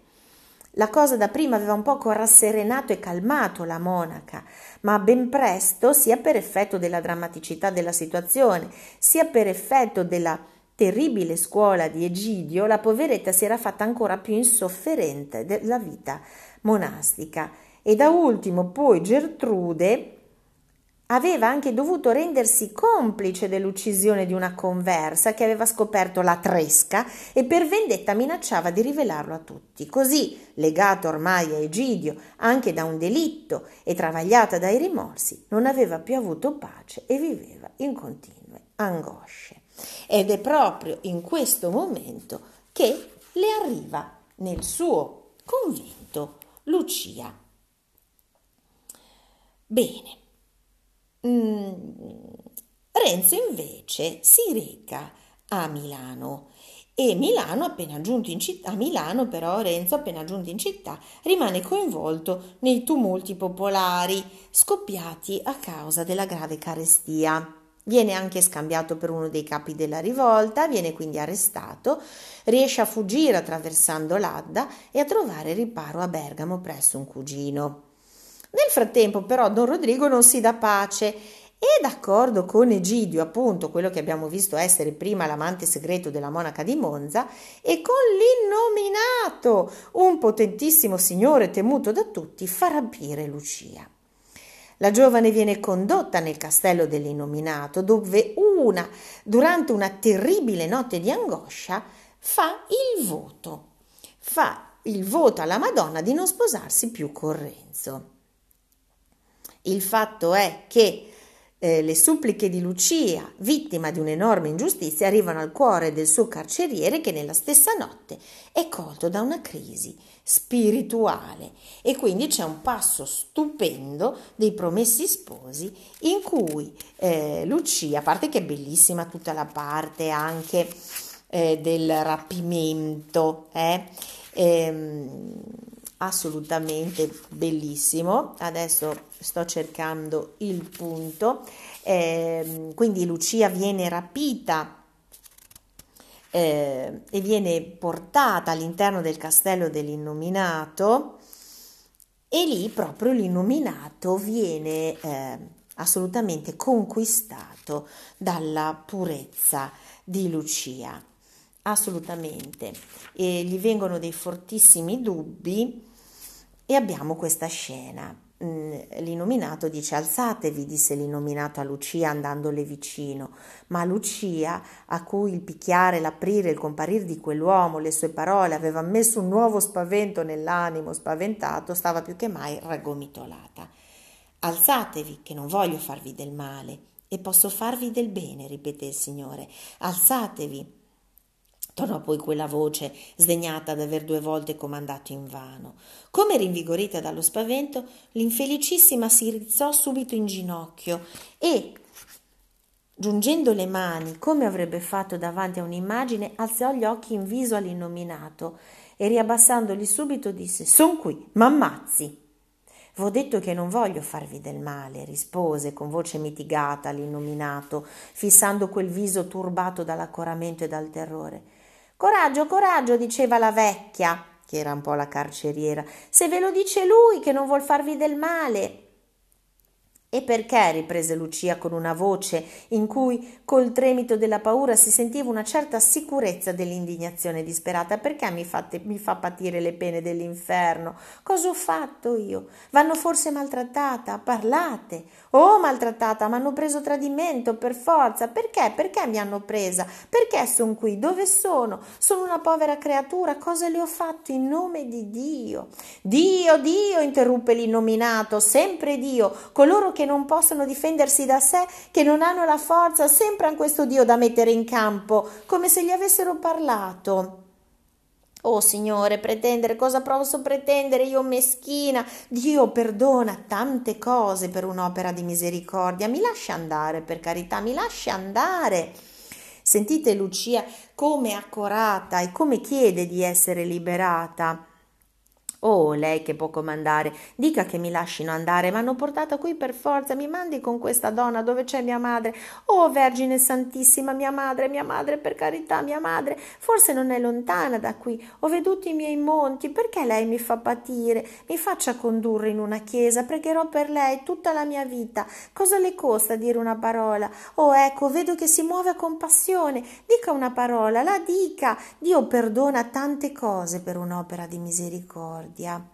La cosa da prima aveva un poco rasserenato e calmato la monaca, ma ben presto, sia per effetto della drammaticità della situazione, sia per effetto della terribile scuola di Egidio, la poveretta si era fatta ancora più insofferente della vita monastica. E da ultimo poi Gertrude, aveva anche dovuto rendersi complice dell'uccisione di una conversa che aveva scoperto la tresca e per vendetta minacciava di rivelarlo a tutti. Così, legato ormai a Egidio anche da un delitto e travagliata dai rimorsi, non aveva più avuto pace e viveva in continue angosce. Ed è proprio in questo momento che le arriva nel suo convento Lucia. Bene. Mm, Renzo invece si reca a Milano e Milano appena giunto in città, Milano però Renzo appena giunto in città rimane coinvolto nei tumulti popolari scoppiati a causa della grave carestia. Viene anche scambiato per uno dei capi della rivolta, viene quindi arrestato, riesce a fuggire attraversando l'Adda e a trovare riparo a Bergamo presso un cugino. Nel frattempo però Don Rodrigo non si dà pace e d'accordo con Egidio, appunto quello che abbiamo visto essere prima l'amante segreto della monaca di Monza, e con l'innominato, un potentissimo signore temuto da tutti, fa rapire Lucia. La giovane viene condotta nel castello dell'innominato, dove una, durante una terribile notte di angoscia, fa il voto. Fa il voto alla Madonna di non sposarsi più con Renzo. Il fatto è che eh, le suppliche di Lucia, vittima di un'enorme ingiustizia, arrivano al cuore del suo carceriere che nella stessa notte è colto da una crisi spirituale. E quindi c'è un passo stupendo dei promessi sposi in cui eh, Lucia, a parte che è bellissima tutta la parte anche eh, del rapimento, eh, ehm, assolutamente bellissimo. Adesso sto cercando il punto. Eh, quindi Lucia viene rapita eh, e viene portata all'interno del castello dell'innominato e lì proprio l'innominato viene eh, assolutamente conquistato dalla purezza di Lucia. Assolutamente. E gli vengono dei fortissimi dubbi e abbiamo questa scena. Mm, l'inominato dice alzatevi, disse l'inominato a Lucia andandole vicino, ma Lucia, a cui il picchiare, l'aprire, il comparire di quell'uomo, le sue parole aveva messo un nuovo spavento nell'animo spaventato, stava più che mai raggomitolata. Alzatevi, che non voglio farvi del male, e posso farvi del bene, ripeté il Signore. Alzatevi, Tornò poi quella voce, sdegnata d'aver due volte comandato invano. Come rinvigorita dallo spavento, l'infelicissima si rizzò subito in ginocchio e, giungendo le mani, come avrebbe fatto davanti a un'immagine, alzò gli occhi in viso all'innominato e riabbassandoli subito disse: Son qui, m'ammazzi. V'ho detto che non voglio farvi del male, rispose con voce mitigata l'innominato, fissando quel viso turbato dall'accoramento e dal terrore. Coraggio, coraggio, diceva la vecchia, che era un po' la carceriera, se ve lo dice lui che non vuol farvi del male. E perché? riprese Lucia con una voce in cui col tremito della paura si sentiva una certa sicurezza dell'indignazione disperata. Perché mi, fate, mi fa patire le pene dell'inferno? Cosa ho fatto io? Vanno forse maltrattata? Parlate. Oh, maltrattata, mi hanno preso tradimento per forza. Perché? Perché mi hanno presa? Perché sono qui? Dove sono? Sono una povera creatura. Cosa le ho fatto in nome di Dio? Dio, Dio, interruppe l'innominato, sempre Dio, coloro non possono difendersi da sé, che non hanno la forza, sempre hanno questo Dio da mettere in campo, come se gli avessero parlato. Oh Signore, pretendere, cosa posso pretendere io meschina? Dio perdona tante cose per un'opera di misericordia. Mi lascia andare, per carità, mi lascia andare. Sentite Lucia come accorata e come chiede di essere liberata. Oh, lei che può comandare, dica che mi lascino andare, m'hanno portata qui per forza, mi mandi con questa donna dove c'è mia madre. Oh, Vergine Santissima, mia madre, mia madre, per carità, mia madre, forse non è lontana da qui, ho veduto i miei monti, perché lei mi fa patire? Mi faccia condurre in una chiesa, pregherò per lei tutta la mia vita. Cosa le costa dire una parola? Oh, ecco, vedo che si muove a compassione, dica una parola, la dica. Dio perdona tante cose per un'opera di misericordia misericordia.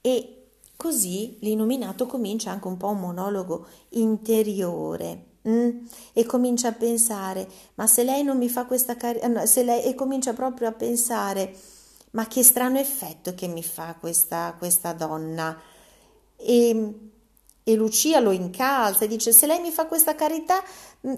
E così l'illuminato comincia anche un po' un monologo interiore. Mm? E comincia a pensare, ma se lei non mi fa questa carriera, se lei, e comincia proprio a pensare, ma che strano effetto che mi fa questa, questa donna. E e Lucia lo incalza e dice: Se lei mi fa questa carità,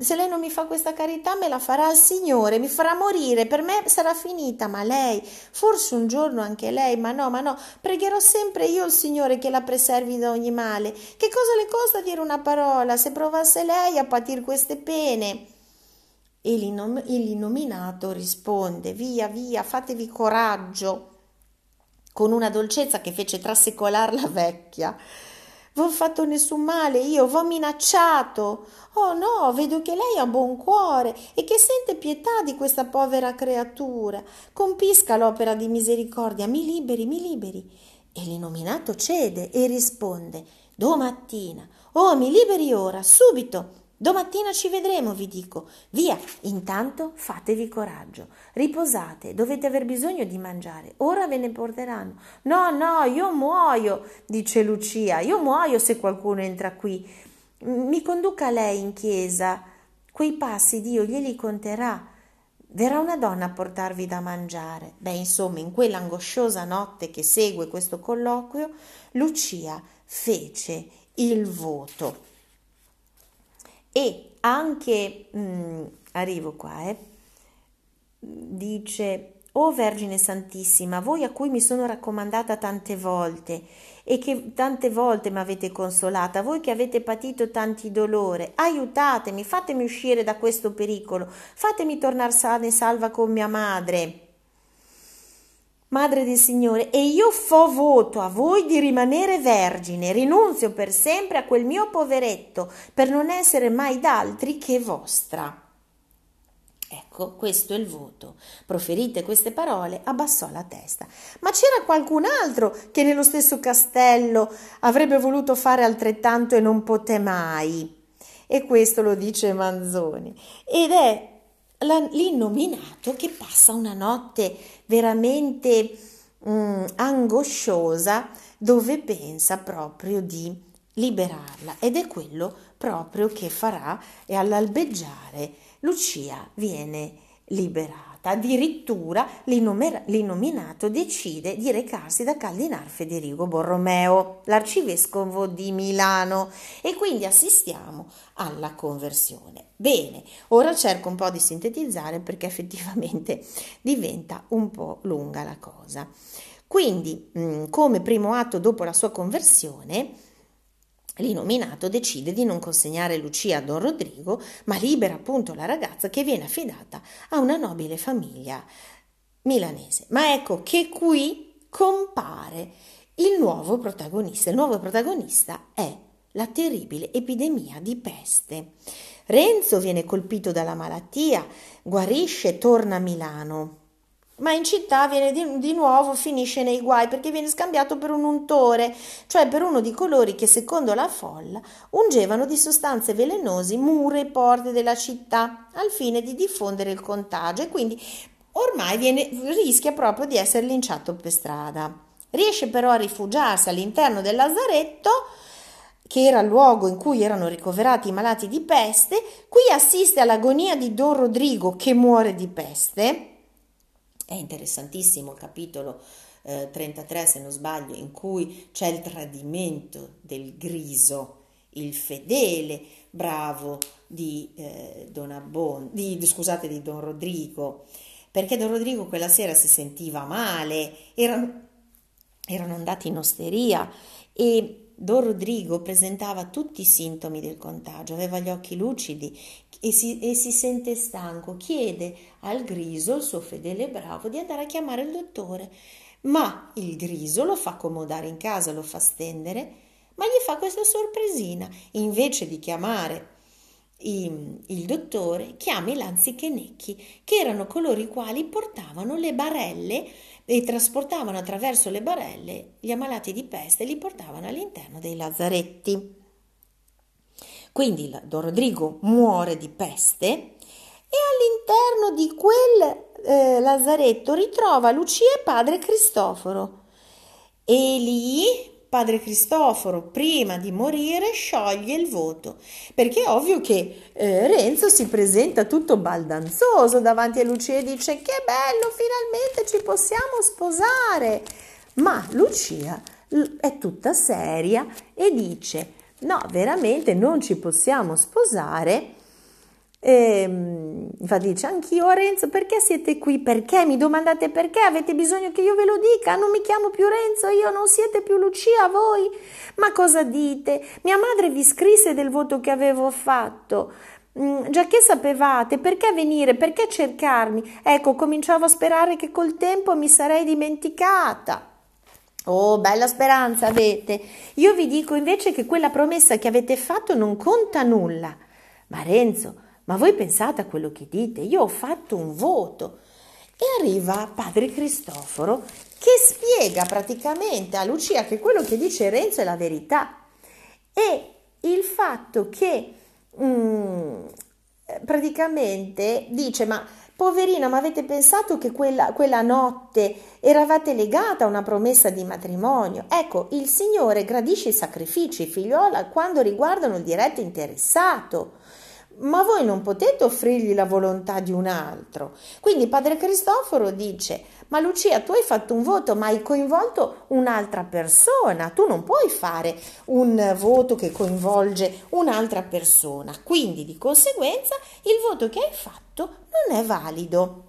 se lei non mi fa questa carità, me la farà il Signore, mi farà morire, per me sarà finita. Ma lei, forse un giorno anche lei, ma no, ma no, pregherò sempre io il Signore che la preservi da ogni male. Che cosa le costa dire una parola se provasse lei a patir queste pene? E l'innominato risponde: Via, via, fatevi coraggio, con una dolcezza che fece trasecolar la vecchia v'ho fatto nessun male, io v'ho minacciato. Oh no, vedo che lei ha buon cuore e che sente pietà di questa povera creatura. Compisca l'opera di misericordia, mi liberi, mi liberi. E l'inominato cede e risponde: Domattina. Oh, mi liberi ora, subito. Domattina ci vedremo, vi dico. Via, intanto fatevi coraggio. Riposate, dovete aver bisogno di mangiare. Ora ve ne porteranno. No, no, io muoio, dice Lucia. Io muoio se qualcuno entra qui. Mi conduca lei in chiesa. Quei passi Dio glieli conterà. Verrà una donna a portarvi da mangiare. Beh, insomma, in quell'angosciosa notte che segue questo colloquio, Lucia fece il voto. E anche, mh, mm, arrivo qua, eh, dice, O Vergine Santissima, voi a cui mi sono raccomandata tante volte e che tante volte mi avete consolata, voi che avete patito tanti dolori, aiutatemi, fatemi uscire da questo pericolo, fatemi tornare sana e salva con mia madre. Madre del Signore, e io fo voto a voi di rimanere vergine, rinunzio per sempre a quel mio poveretto, per non essere mai d'altri che vostra. Ecco, questo è il voto. Proferite queste parole, abbassò la testa. Ma c'era qualcun altro che nello stesso castello avrebbe voluto fare altrettanto e non poté mai. E questo lo dice Manzoni. Ed è l'innominato che passa una notte veramente mm, angosciosa dove pensa proprio di liberarla ed è quello proprio che farà e all'albeggiare Lucia viene liberata. Addirittura l'innominato decide di recarsi da Caldinar Federico Borromeo, l'arcivescovo di Milano, e quindi assistiamo alla conversione. Bene, ora cerco un po' di sintetizzare perché effettivamente diventa un po' lunga la cosa. Quindi, mm, come primo atto dopo la sua conversione, L'inominato decide di non consegnare Lucia a Don Rodrigo, ma libera appunto la ragazza che viene affidata a una nobile famiglia milanese. Ma ecco che qui compare il nuovo protagonista. Il nuovo protagonista è la terribile epidemia di peste. Renzo viene colpito dalla malattia, guarisce e torna a Milano ma in città viene di, di, nuovo, finisce nei guai perché viene scambiato per un untore, cioè per uno di coloro che secondo la folla ungevano di sostanze velenose mura e porte della città al fine di diffondere il contagio. E quindi ormai viene, rischia proprio di essere linciato per strada. Riesce però a rifugiarsi all'interno del lazaretto che era il luogo in cui erano ricoverati i malati di peste, qui assiste all'agonia di Don Rodrigo che muore di peste è interessantissimo il capitolo eh, 33, se non sbaglio, in cui c'è il tradimento del griso, il fedele bravo di eh, Don Abbon, di, scusate, di Don Rodrigo, perché Don Rodrigo quella sera si sentiva male, erano, erano andati in osteria e Don Rodrigo presentava tutti i sintomi del contagio, aveva gli occhi lucidi e si, e si sente stanco, chiede al griso, il suo fedele bravo, di andare a chiamare il dottore, ma il griso lo fa accomodare in casa, lo fa stendere, ma gli fa questa sorpresina, invece di chiamare il, il dottore, chiama i lanzichenecchi, che erano coloro i quali portavano le barelle e trasportavano attraverso le barelle gli ammalati di peste e li portavano all'interno dei lazzaretti. Quindi Don Rodrigo muore di peste e all'interno di quel eh, lazaretto ritrova Lucia e padre Cristoforo. E lì padre Cristoforo, prima di morire, scioglie il voto, perché è ovvio che eh, Renzo si presenta tutto baldanzoso davanti a Lucia e dice che bello, finalmente ci possiamo sposare. Ma Lucia è tutta seria e dice no, veramente non ci possiamo sposare. E, ehm, infatti dice anch'io Renzo perché siete qui? Perché? Mi domandate perché? Avete bisogno che io ve lo dica? Non mi chiamo più Renzo io non siete più Lucia voi? Ma cosa dite? Mia madre vi scrisse del voto che avevo fatto. Mm, già che sapevate perché venire? Perché cercarmi? Ecco cominciavo a sperare che col tempo mi sarei dimenticata. Oh, bella speranza avete. Io vi dico invece che quella promessa che avete fatto non conta nulla. Ma Renzo, ma voi pensate a quello che dite? Io ho fatto un voto. E arriva padre Cristoforo che spiega praticamente a Lucia che quello che dice Renzo è la verità. E il fatto che mm, praticamente dice ma Poverina, ma avete pensato che quella, quella, notte eravate legata a una promessa di matrimonio? Ecco, il Signore gradisce i sacrifici, figliola, quando riguardano il diretto interessato. Ma voi non potete offrirgli la volontà di un altro. Quindi padre Cristoforo dice, ma Lucia tu hai fatto un voto ma hai coinvolto un'altra persona, tu non puoi fare un voto che coinvolge un'altra persona, quindi di conseguenza il voto che hai fatto non è valido.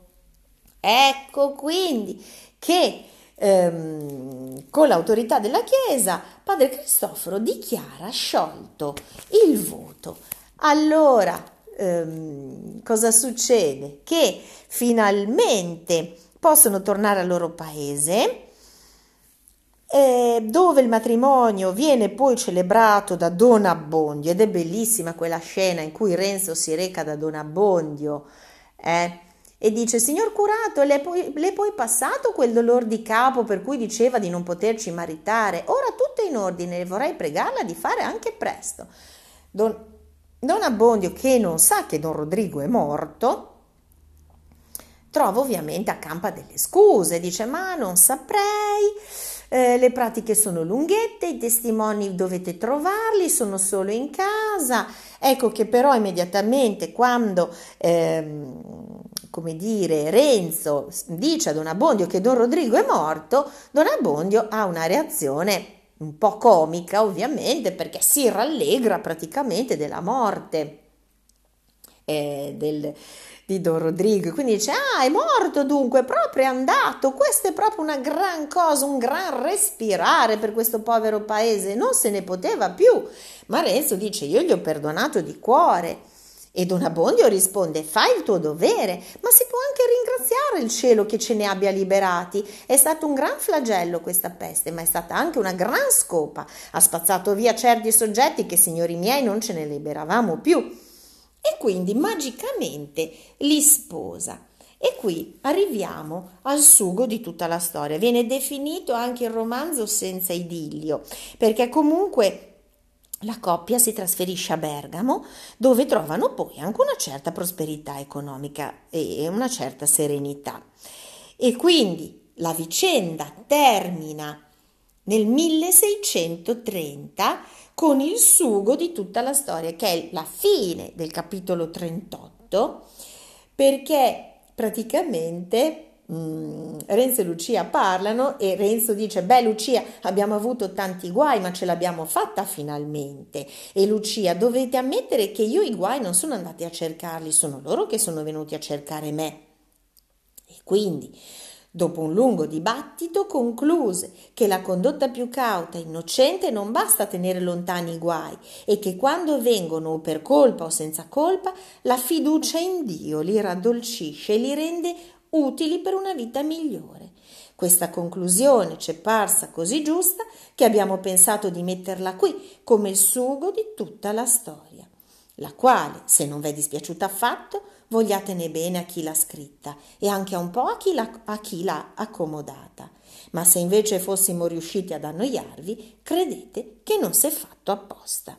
Ecco quindi che ehm, con l'autorità della Chiesa padre Cristoforo dichiara sciolto il voto. Allora, ehm, cosa succede? Che finalmente possono tornare al loro paese, eh, dove il matrimonio viene poi celebrato da Don Abbondio ed è bellissima quella scena in cui Renzo si reca da Don Abbondio eh, e dice signor curato le è, poi, le poi passato quel dolor di capo per cui diceva di non poterci maritare ora tutto è in ordine e vorrei pregarla di fare anche presto Don, Don Abbondio che non sa che Don Rodrigo è morto trova ovviamente accampa delle scuse, dice ma non saprei, eh, le pratiche sono lunghette, i testimoni dovete trovarli, sono solo in casa, ecco che però immediatamente quando, ehm, come dire, Renzo dice a Don Abbondio che Don Rodrigo è morto, Don Abbondio ha una reazione un po' comica ovviamente perché si rallegra praticamente della morte eh, del, di Don Rodrigo. Quindi dice: Ah, è morto dunque, proprio è andato. Questa è proprio una gran cosa, un gran respirare per questo povero paese. Non se ne poteva più. Ma Renzo dice: Io gli ho perdonato di cuore. E Don Abbondio risponde: Fai il tuo dovere, ma si può anche ringraziare il cielo che ce ne abbia liberati. È stato un gran flagello questa peste, ma è stata anche una gran scopa. Ha spazzato via certi soggetti che, signori miei, non ce ne liberavamo più e quindi magicamente li sposa. E qui arriviamo al sugo di tutta la storia. Viene definito anche il romanzo senza idillio, perché comunque la coppia si trasferisce a Bergamo, dove trovano poi anche una certa prosperità economica e una certa serenità. E quindi la vicenda termina nel 1630 con il sugo di tutta la storia, che è la fine del capitolo 38, perché praticamente mm, Renzo e Lucia parlano e Renzo dice, beh Lucia abbiamo avuto tanti guai ma ce l'abbiamo fatta finalmente e Lucia dovete ammettere che io i guai non sono andati a cercarli, sono loro che sono venuti a cercare me. E quindi Dopo un lungo dibattito concluse che la condotta più cauta e innocente non basta tenere lontani i guai e che quando vengono o per colpa o senza colpa, la fiducia in Dio li raddolcisce e li rende utili per una vita migliore. Questa conclusione ci è parsa così giusta che abbiamo pensato di metterla qui come il sugo di tutta la storia la quale, se non v'è dispiaciuta affatto, vogliatene bene a chi l'ha scritta e anche un po' a chi, l'ha, a chi l'ha accomodata. Ma se invece fossimo riusciti ad annoiarvi, credete che non s'è fatto apposta.